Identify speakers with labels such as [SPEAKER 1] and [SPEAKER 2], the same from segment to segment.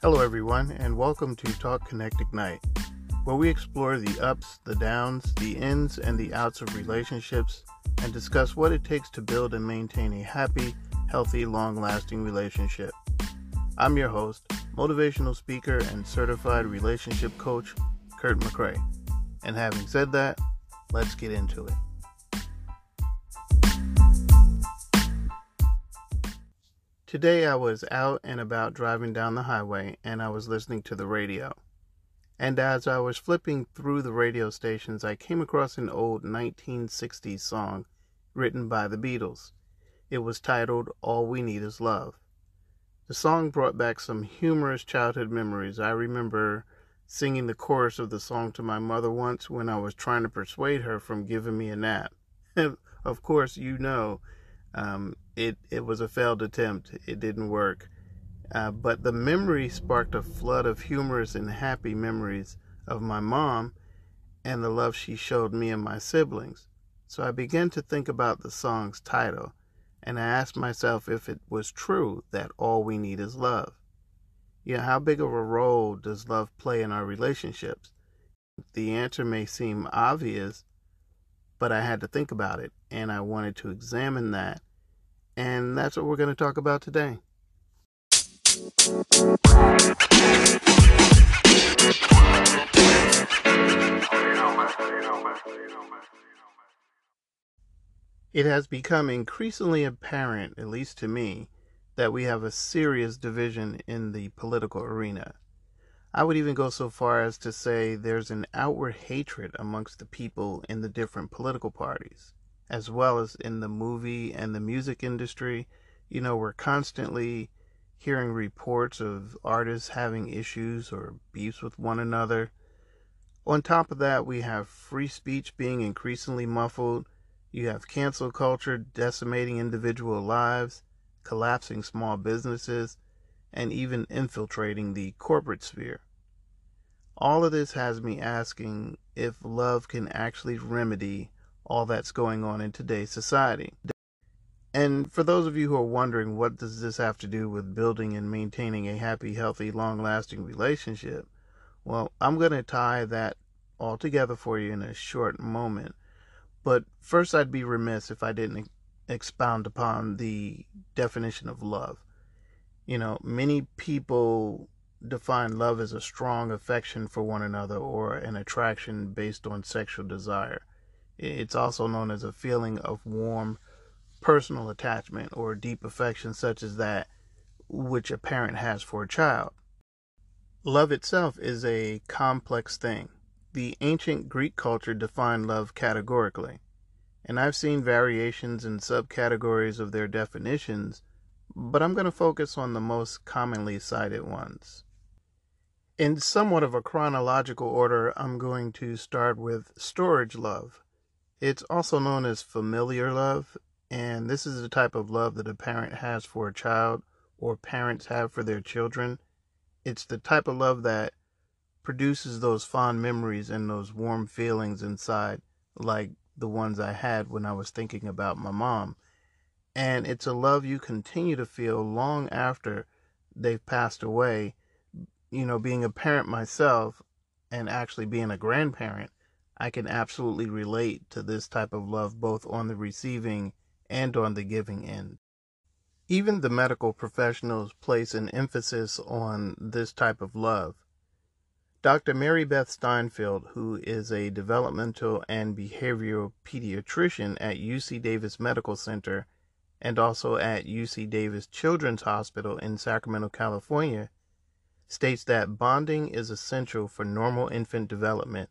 [SPEAKER 1] Hello, everyone, and welcome to Talk Connect Ignite, where we explore the ups, the downs, the ins, and the outs of relationships and discuss what it takes to build and maintain a happy, healthy, long lasting relationship. I'm your host, motivational speaker, and certified relationship coach, Kurt McCrae. And having said that, let's get into it. Today I was out and about driving down the highway and I was listening to the radio. And as I was flipping through the radio stations, I came across an old 1960s song written by the Beatles. It was titled All We Need Is Love. The song brought back some humorous childhood memories. I remember singing the chorus of the song to my mother once when I was trying to persuade her from giving me a nap. of course, you know um, it it was a failed attempt. It didn't work. Uh, but the memory sparked a flood of humorous and happy memories of my mom and the love she showed me and my siblings. So I began to think about the song's title, and I asked myself if it was true that all we need is love. Yeah, how big of a role does love play in our relationships? The answer may seem obvious, but I had to think about it and I wanted to examine that. And that's what we're going to talk about today. It has become increasingly apparent, at least to me, that we have a serious division in the political arena. I would even go so far as to say there's an outward hatred amongst the people in the different political parties, as well as in the movie and the music industry. You know, we're constantly hearing reports of artists having issues or beefs with one another. On top of that, we have free speech being increasingly muffled. You have cancel culture decimating individual lives, collapsing small businesses, and even infiltrating the corporate sphere. All of this has me asking if love can actually remedy all that's going on in today's society. And for those of you who are wondering what does this have to do with building and maintaining a happy, healthy, long-lasting relationship, well, I'm going to tie that all together for you in a short moment. But first, I'd be remiss if I didn't expound upon the definition of love. You know, many people define love as a strong affection for one another or an attraction based on sexual desire. It's also known as a feeling of warm personal attachment or deep affection, such as that which a parent has for a child. Love itself is a complex thing. The ancient Greek culture defined love categorically, and I've seen variations and subcategories of their definitions but I'm going to focus on the most commonly cited ones. In somewhat of a chronological order, I'm going to start with storge love. It's also known as familiar love, and this is the type of love that a parent has for a child or parents have for their children. It's the type of love that produces those fond memories and those warm feelings inside, like the ones I had when I was thinking about my mom and it's a love you continue to feel long after they've passed away. You know, being a parent myself and actually being a grandparent, I can absolutely relate to this type of love both on the receiving and on the giving end. Even the medical professionals place an emphasis on this type of love. Dr. Mary Beth Steinfeld, who is a developmental and behavioral pediatrician at UC Davis Medical Center, and also at UC Davis Children's Hospital in Sacramento, California, states that bonding is essential for normal infant development.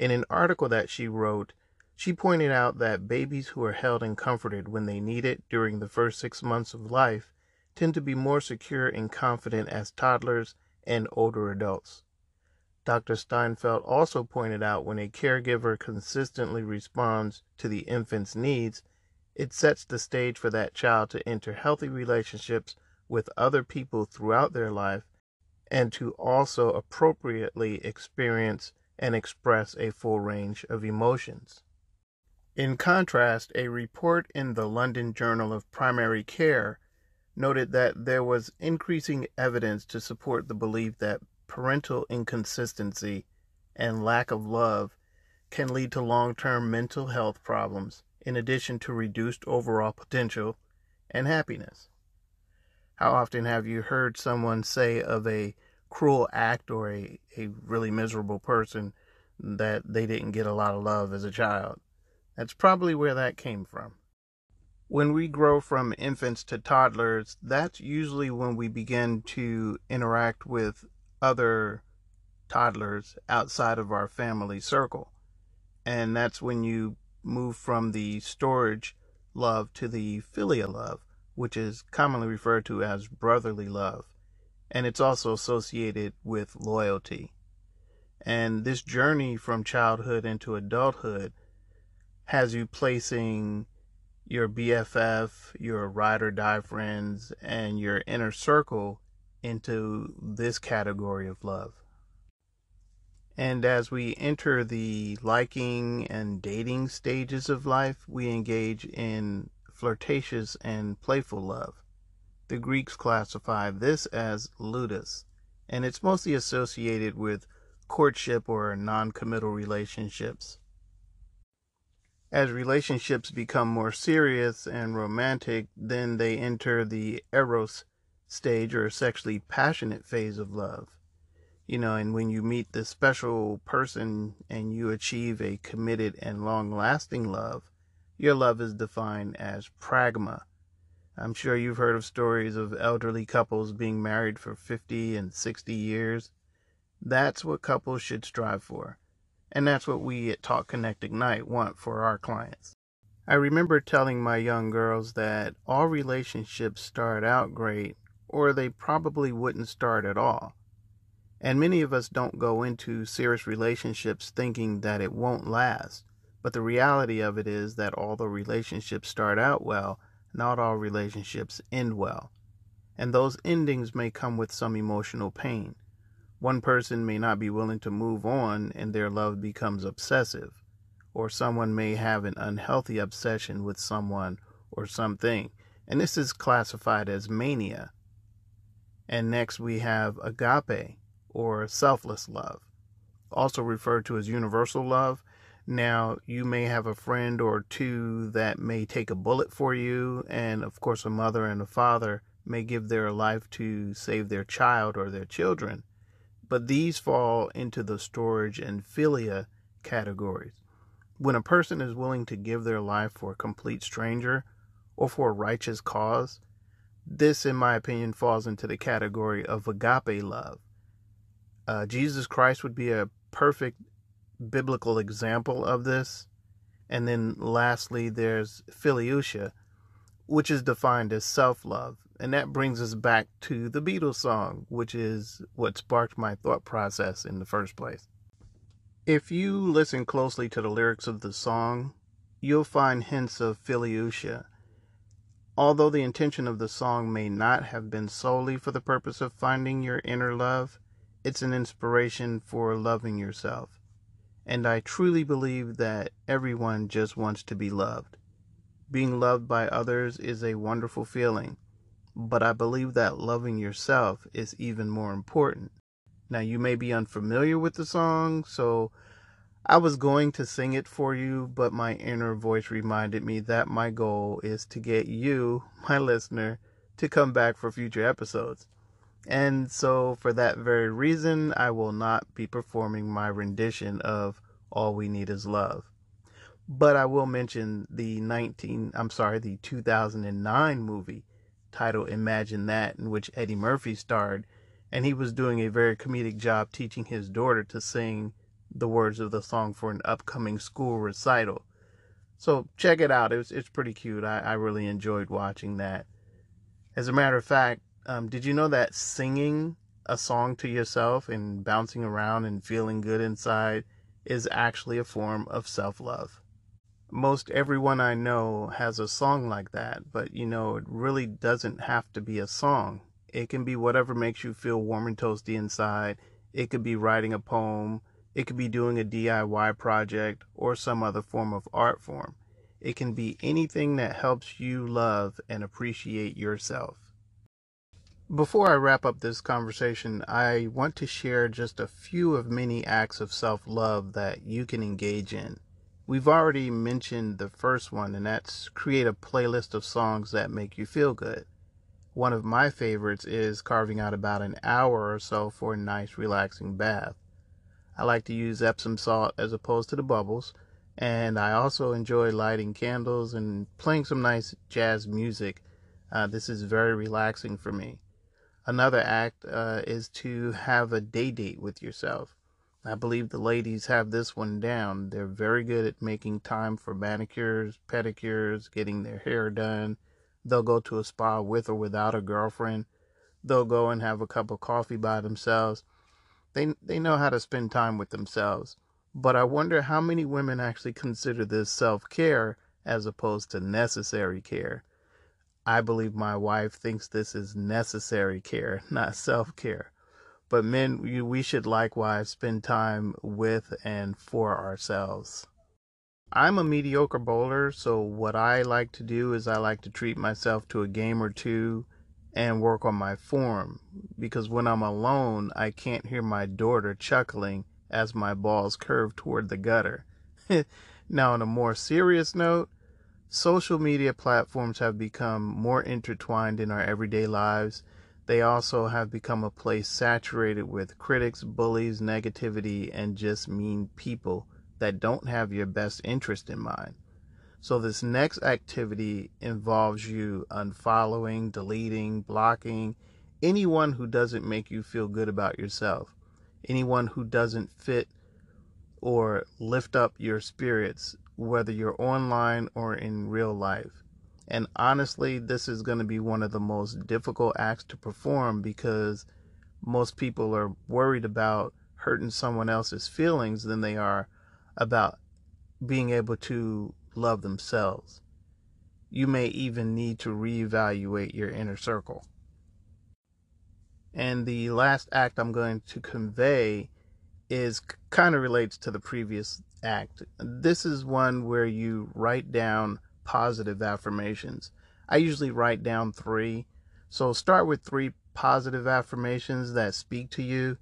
[SPEAKER 1] In an article that she wrote, she pointed out that babies who are held and comforted when they need it during the first six months of life tend to be more secure and confident as toddlers and older adults. Dr. Steinfeld also pointed out when a caregiver consistently responds to the infant's needs, it sets the stage for that child to enter healthy relationships with other people throughout their life and to also appropriately experience and express a full range of emotions. In contrast, a report in the London Journal of Primary Care noted that there was increasing evidence to support the belief that parental inconsistency and lack of love can lead to long term mental health problems, in addition to reduced overall potential and happiness. How often have you heard someone say of a cruel act or a, a really miserable person that they didn't get a lot of love as a child? That's probably where that came from. When we grow from infants to toddlers, that's usually when we begin to interact with other toddlers outside of our family circle. And that's when you move from the storge love to the filial love, which is commonly referred to as brotherly love. And it's also associated with loyalty. And this journey from childhood into adulthood has you placing your BFF, your ride or die friends, and your inner circle into this category of love. And as we enter the liking and dating stages of life, we engage in flirtatious and playful love. The Greeks classify this as ludus, and it's mostly associated with courtship or non committal relationships. As relationships become more serious and romantic, then they enter the eros stage or sexually passionate phase of love you know, and when you meet this special person and you achieve a committed and long lasting love, your love is defined as pragma. I'm sure you've heard of stories of elderly couples being married for 50 and 60 years. That's what couples should strive for. And that's what we at Talk Connect Ignite want for our clients. I remember telling my young girls that all relationships start out great, or they probably wouldn't start at all. And many of us don't go into serious relationships thinking that it won't last. But the reality of it is that although relationships start out well, not all relationships end well. And those endings may come with some emotional pain. One person may not be willing to move on and their love becomes obsessive. Or someone may have an unhealthy obsession with someone or something. And this is classified as mania. And next we have agape or selfless love, also referred to as universal love. Now, you may have a friend or two that may take a bullet for you, and of course, a mother and a father may give their life to save their child or their children. But these fall into the storge and philia categories. When a person is willing to give their life for a complete stranger or for a righteous cause, this, in my opinion, falls into the category of agape love. Uh, Jesus Christ would be a perfect biblical example of this. And then lastly, there's Philautia, which is defined as self love. And that brings us back to the Beatles song, which is what sparked my thought process in the first place. If you listen closely to the lyrics of the song, you'll find hints of Philautia. Although the intention of the song may not have been solely for the purpose of finding your inner love, it's an inspiration for loving yourself. And I truly believe that everyone just wants to be loved. Being loved by others is a wonderful feeling, but I believe that loving yourself is even more important. Now, you may be unfamiliar with the song, so I was going to sing it for you, but my inner voice reminded me that my goal is to get you, my listener, to come back for future episodes. And so, for that very reason, I will not be performing my rendition of All We Need Is Love. But I will mention the 19, I'm sorry, the 2009 movie titled Imagine That, in which Eddie Murphy starred, and he was doing a very comedic job teaching his daughter to sing the words of the song for an upcoming school recital. So check it out. It's it's pretty cute. I, I really enjoyed watching that. As a matter of fact, um, did you know that singing a song to yourself and bouncing around and feeling good inside is actually a form of self love? Most everyone I know has a song like that, but you know, it really doesn't have to be a song. It can be whatever makes you feel warm and toasty inside. It could be writing a poem. It could be doing a DIY project or some other form of art form. It can be anything that helps you love and appreciate yourself. Before I wrap up this conversation, I want to share just a few of many acts of self love that you can engage in. We've already mentioned the first one, and that's create a playlist of songs that make you feel good. One of my favorites is carving out about an hour or so for a nice, relaxing bath. I like to use Epsom salt as opposed to the bubbles, and I also enjoy lighting candles and playing some nice jazz music. Uh, this is very relaxing for me. Another act uh, is to have a day date with yourself. I believe the ladies have this one down. They're very good at making time for manicures, pedicures, getting their hair done. They'll go to a spa with or without a girlfriend. They'll go and have a cup of coffee by themselves. They they know how to spend time with themselves. But I wonder how many women actually consider this self-care as opposed to necessary care. I believe my wife thinks this is necessary care, not self care. But men, we should likewise spend time with and for ourselves. I'm a mediocre bowler, so what I like to do is I like to treat myself to a game or two and work on my form because when I'm alone, I can't hear my daughter chuckling as my balls curve toward the gutter. now, on a more serious note, Social media platforms have become more intertwined in our everyday lives. They also have become a place saturated with critics, bullies, negativity, and just mean people that don't have your best interest in mind. So, this next activity involves you unfollowing, deleting, blocking anyone who doesn't make you feel good about yourself, anyone who doesn't fit or lift up your spirits whether you're online or in real life. And honestly, this is going to be one of the most difficult acts to perform because most people are worried about hurting someone else's feelings than they are about being able to love themselves. You may even need to reevaluate your inner circle. And the last act I'm going to convey is kind of relates to the previous act. This is one where you write down positive affirmations. I usually write down three. So start with three positive affirmations that speak to you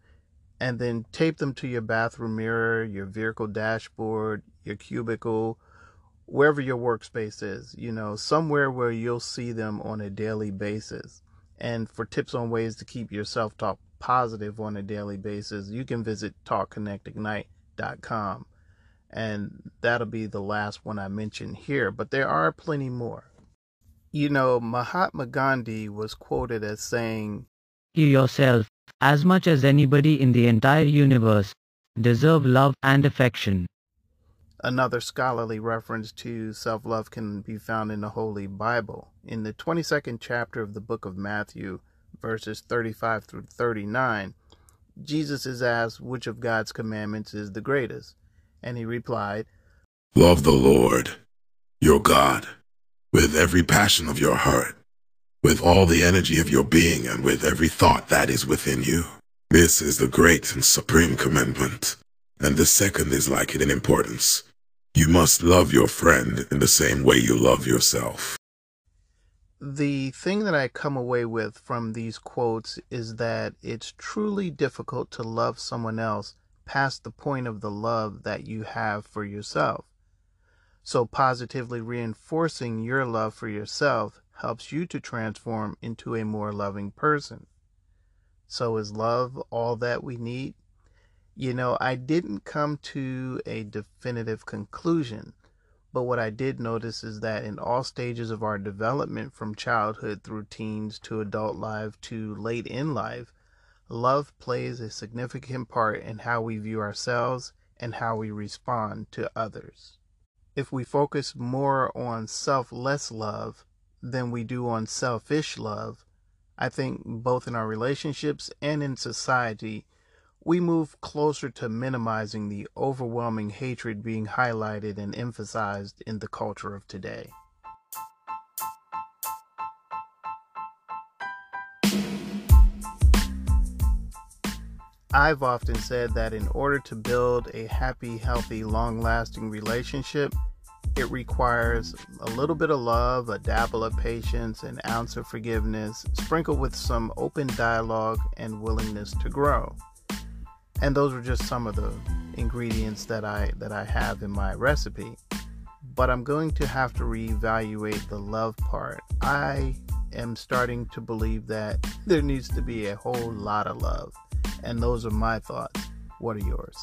[SPEAKER 1] and then tape them to your bathroom mirror, your vehicle dashboard, your cubicle, wherever your workspace is, you know, somewhere where you'll see them on a daily basis. And for tips on ways to keep your self talk positive on a daily basis, you can visit talkconnectignite.com. And that'll be the last one I mention here, but there are plenty more. You know, Mahatma Gandhi was quoted as saying,
[SPEAKER 2] You yourself, as much as anybody in the entire universe, deserve love and affection.
[SPEAKER 1] Another scholarly reference to self love can be found in the Holy Bible. In the 22nd chapter of the book of Matthew, verses 35 through 39, Jesus is asked which of God's commandments is the greatest. And he replied,
[SPEAKER 3] Love the Lord, your God, with every passion of your heart, with all the energy of your being, and with every thought that is within you. This is the great and supreme commandment, and the second is like it in importance. You must love your friend in the same way you love yourself
[SPEAKER 1] the thing that I come away with from these quotes is that it's truly difficult to love someone else past the point of the love that you have for yourself. So, positively reinforcing your love for yourself helps you to transform into a more loving person. So, is love all that we need? You know, I didn't come to a definitive conclusion but what I did notice is that in all stages of our development, from childhood through teens to adult life to late in life, love plays a significant part in how we view ourselves and how we respond to others. If we focus more on selfless love than we do on selfish love, I think both in our relationships and in society, we move closer to minimizing the overwhelming hatred being highlighted and emphasized in the culture of today. I've often said that in order to build a happy, healthy, long lasting relationship, It requires a little bit of love, a dabble of patience, an ounce of forgiveness, sprinkled with some open dialogue and willingness to grow. And those are just some of the ingredients that I that I have in my recipe. But I'm going to have to reevaluate the love part. I am starting to believe that there needs to be a whole lot of love. And those are my thoughts. What are yours?